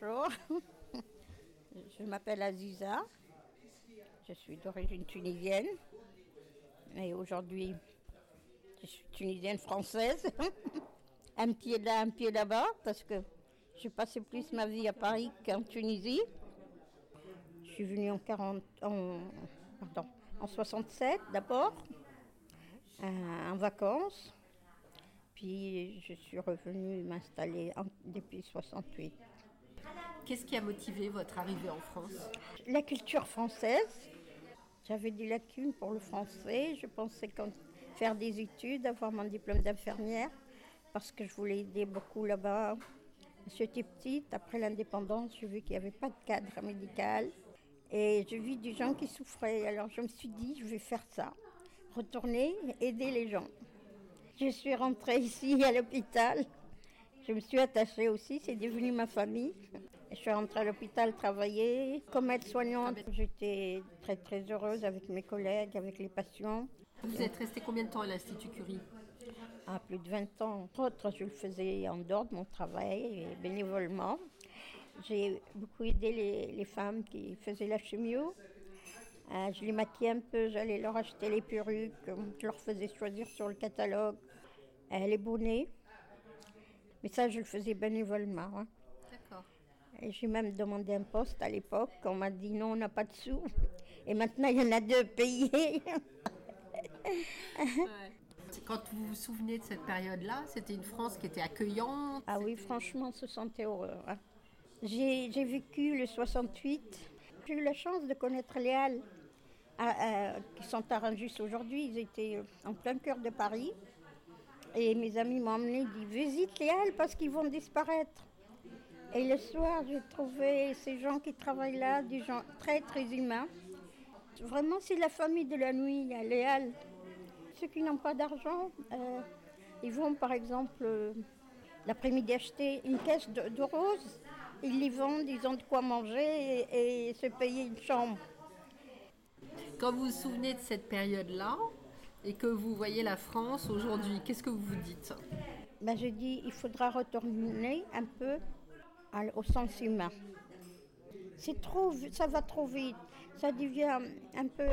Bonjour, je m'appelle Aziza, je suis d'origine tunisienne et aujourd'hui je suis tunisienne française, un pied là, un pied là-bas parce que j'ai passé plus ma vie à Paris qu'en Tunisie. Je suis venue en 40, en, pardon, en 67 d'abord, euh, en vacances. Puis je suis revenue m'installer depuis 68. Qu'est-ce qui a motivé votre arrivée en France? La culture française, j'avais des lacunes pour le français. Je pensais faire des études, avoir mon diplôme d'infirmière, parce que je voulais aider beaucoup là-bas. J'étais petite, après l'indépendance, j'ai vu qu'il n'y avait pas de cadre médical. Et j'ai vu des gens qui souffraient. Alors je me suis dit, je vais faire ça. Retourner, aider les gens. Je suis rentrée ici à l'hôpital. Je me suis attachée aussi, c'est devenu ma famille. Je suis rentrée à l'hôpital travailler comme aide-soignante. J'étais très très heureuse avec mes collègues, avec les patients. Vous êtes resté combien de temps à l'Institut Curie À plus de 20 ans. Entre autres, je le faisais en dehors de mon travail, et bénévolement. J'ai beaucoup aidé les, les femmes qui faisaient la chimio. Euh, je les maquillais un peu, j'allais leur acheter les perruques, je leur faisais choisir sur le catalogue euh, les bonnets. Mais ça, je le faisais bénévolement. hein. Et j'ai même demandé un poste à l'époque. On m'a dit non, on n'a pas de sous. Et maintenant, il y en a deux payés. Quand vous vous souvenez de cette période-là, c'était une France qui était accueillante. Ah oui, franchement, on se sentait horreur. hein. J'ai j'ai vécu le 68. J'ai eu la chance de connaître les Halles, à- à- qui sont à Rungis aujourd'hui. Ils étaient en plein cœur de Paris. Et mes amis m'ont emmené, dit visite les Halles parce qu'ils vont disparaître. Et le soir, j'ai trouvé ces gens qui travaillent là, des gens très très humains. Vraiment, c'est la famille de la nuit, les Halles. Ceux qui n'ont pas d'argent, euh, ils vont par exemple euh, l'après-midi acheter une caisse de, de roses. Ils les vendent, ils ont de quoi manger et, et se payer une chambre. Quand vous vous souvenez de cette période-là et que vous voyez la France aujourd'hui, qu'est-ce que vous vous dites? Ben, je dis, il faudra retourner un peu au sens humain. C'est trop, ça va trop vite. Ça devient un peu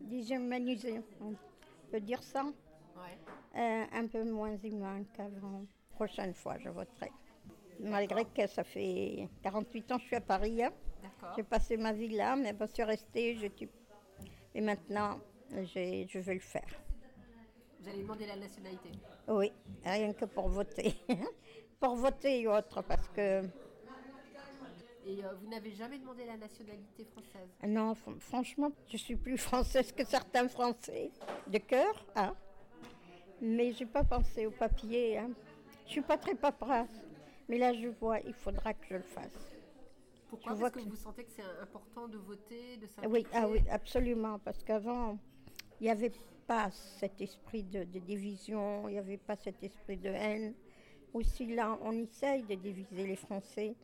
déshumanisé, on peut dire ça. Euh, un peu moins humain qu'avant. Prochaine fois, je voterai. Malgré que ça fait 48 ans que je suis à Paris. hein. J'ai passé ma vie là, mais je suis restée. je Et maintenant, je veux le faire. Vous allez demander la nationalité. Oui, rien que pour voter. pour voter et autre, parce que Et euh, vous n'avez jamais demandé la nationalité française non, fr- franchement, je suis plus française que certains Français, de cœur, hein. Mais j'ai pas pensé au papier. Hein. Je suis pas très paperasse, mais là je vois, il faudra que je le fasse. Pourquoi Je vois Parce que, que- vous sentez que c'est important de voter, de s'impliquer Oui, ah oui, absolument, parce qu'avant, il n'y avait pas cet esprit de, de division, il n'y avait pas cet esprit de haine. Aussi là, on essaye de diviser les Français.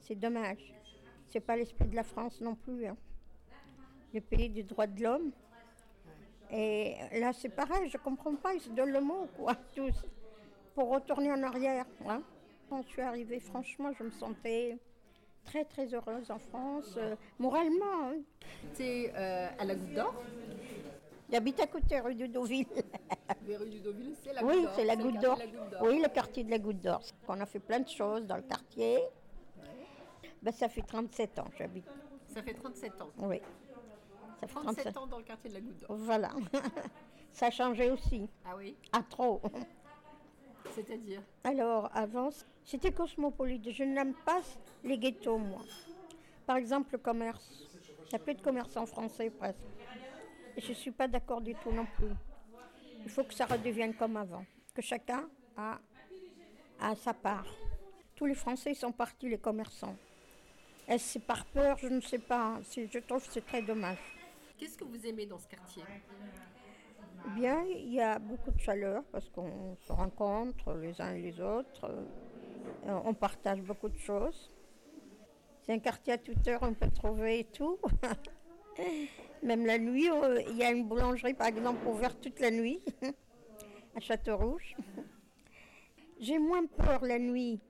C'est dommage. C'est pas l'esprit de la France non plus. hein. Le pays du droit de l'homme. Et là, c'est pareil, je comprends pas, ils se donnent le mot, quoi, tous, pour retourner en arrière. hein. Quand je suis arrivée, franchement, je me sentais très, très heureuse en France, euh, moralement. hein. C'est euh, à la Goutte d'Or? J'habite à côté rue de Deauville. Les rues du Deauville, c'est la oui, Goutte d'Or. c'est la Goutte d'Or. Oui, le quartier de la Goutte d'Or. On a fait plein de choses dans le quartier. Ben, ça fait 37 ans que j'habite. Ça fait 37 ans. Oui. Ça fait 37 ans dans le quartier de la Goutte d'Or. Voilà. ça a changé aussi. Ah oui? À trop. C'est-à-dire? Alors, avant, c'était cosmopolite. Je n'aime pas les ghettos, moi. Par exemple, le commerce. Il n'y a plus de commerçants français, presque. Et je ne suis pas d'accord du tout non plus. Il faut que ça redevienne comme avant. Que chacun a, a sa part. Tous les Français sont partis, les commerçants. Est-ce c'est par peur Je ne sais pas. C'est- Je trouve que c'est très dommage. Qu'est-ce que vous aimez dans ce quartier? Bien, il y a beaucoup de chaleur parce qu'on se rencontre les uns et les autres. Euh, On partage beaucoup de choses. C'est un quartier à toute heure, on peut trouver tout. Même la nuit, il y a une boulangerie par exemple ouverte toute la nuit à Château-Rouge. J'ai moins peur la nuit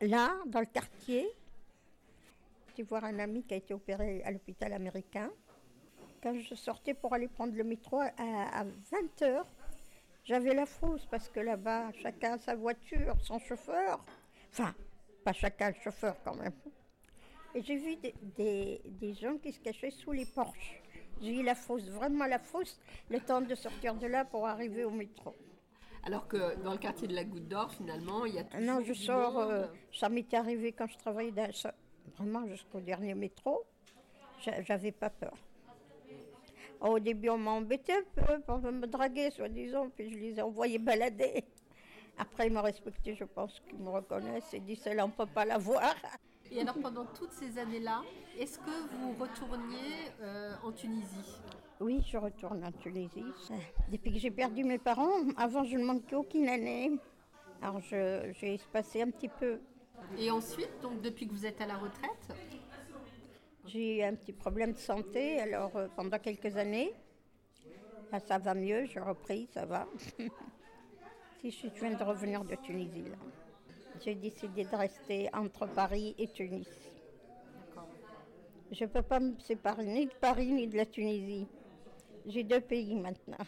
là, dans le quartier, partie voir un ami qui a été opéré à l'hôpital américain. Quand je sortais pour aller prendre le métro à, 20h, j'avais la frousse parce que là-bas, chacun a sa voiture, son chauffeur. Enfin, pas chacun le chauffeur quand même. Et j'ai vu des, des, gens qui se cachaient sous les porches. J'ai eu la fosse, vraiment la fosse, le temps de sortir de là pour arriver au métro. Alors que dans le quartier de la Goutte d'Or, finalement, il y a tout Non, je sors, euh, ça m'était arrivé quand je travaillais dans, vraiment jusqu'au dernier métro. J'avais pas peur. Au début, on m'a embêté un peu pour me draguer, soi-disant, puis je les ai envoyés balader. Après, ils m'ont respecté, je pense qu'ils me reconnaissent et disent celle-là, on ne peut pas la voir. Et alors, pendant toutes ces années-là, est-ce que vous retourniez euh, en Tunisie? Oui, je retourne en Tunisie. Depuis que j'ai perdu mes parents, avant, je ne manquais aucune année. Alors, j'ai espacé un petit peu. Et ensuite, donc depuis que vous êtes à la retraite? J'ai eu un petit problème de santé, alors euh, pendant quelques années. ça va mieux, j'ai repris, ça va. si je viens de revenir de Tunisie, là j'ai décidé de rester entre Paris et Tunis. Je ne peux pas me séparer ni de Paris ni de la Tunisie. J'ai deux pays maintenant.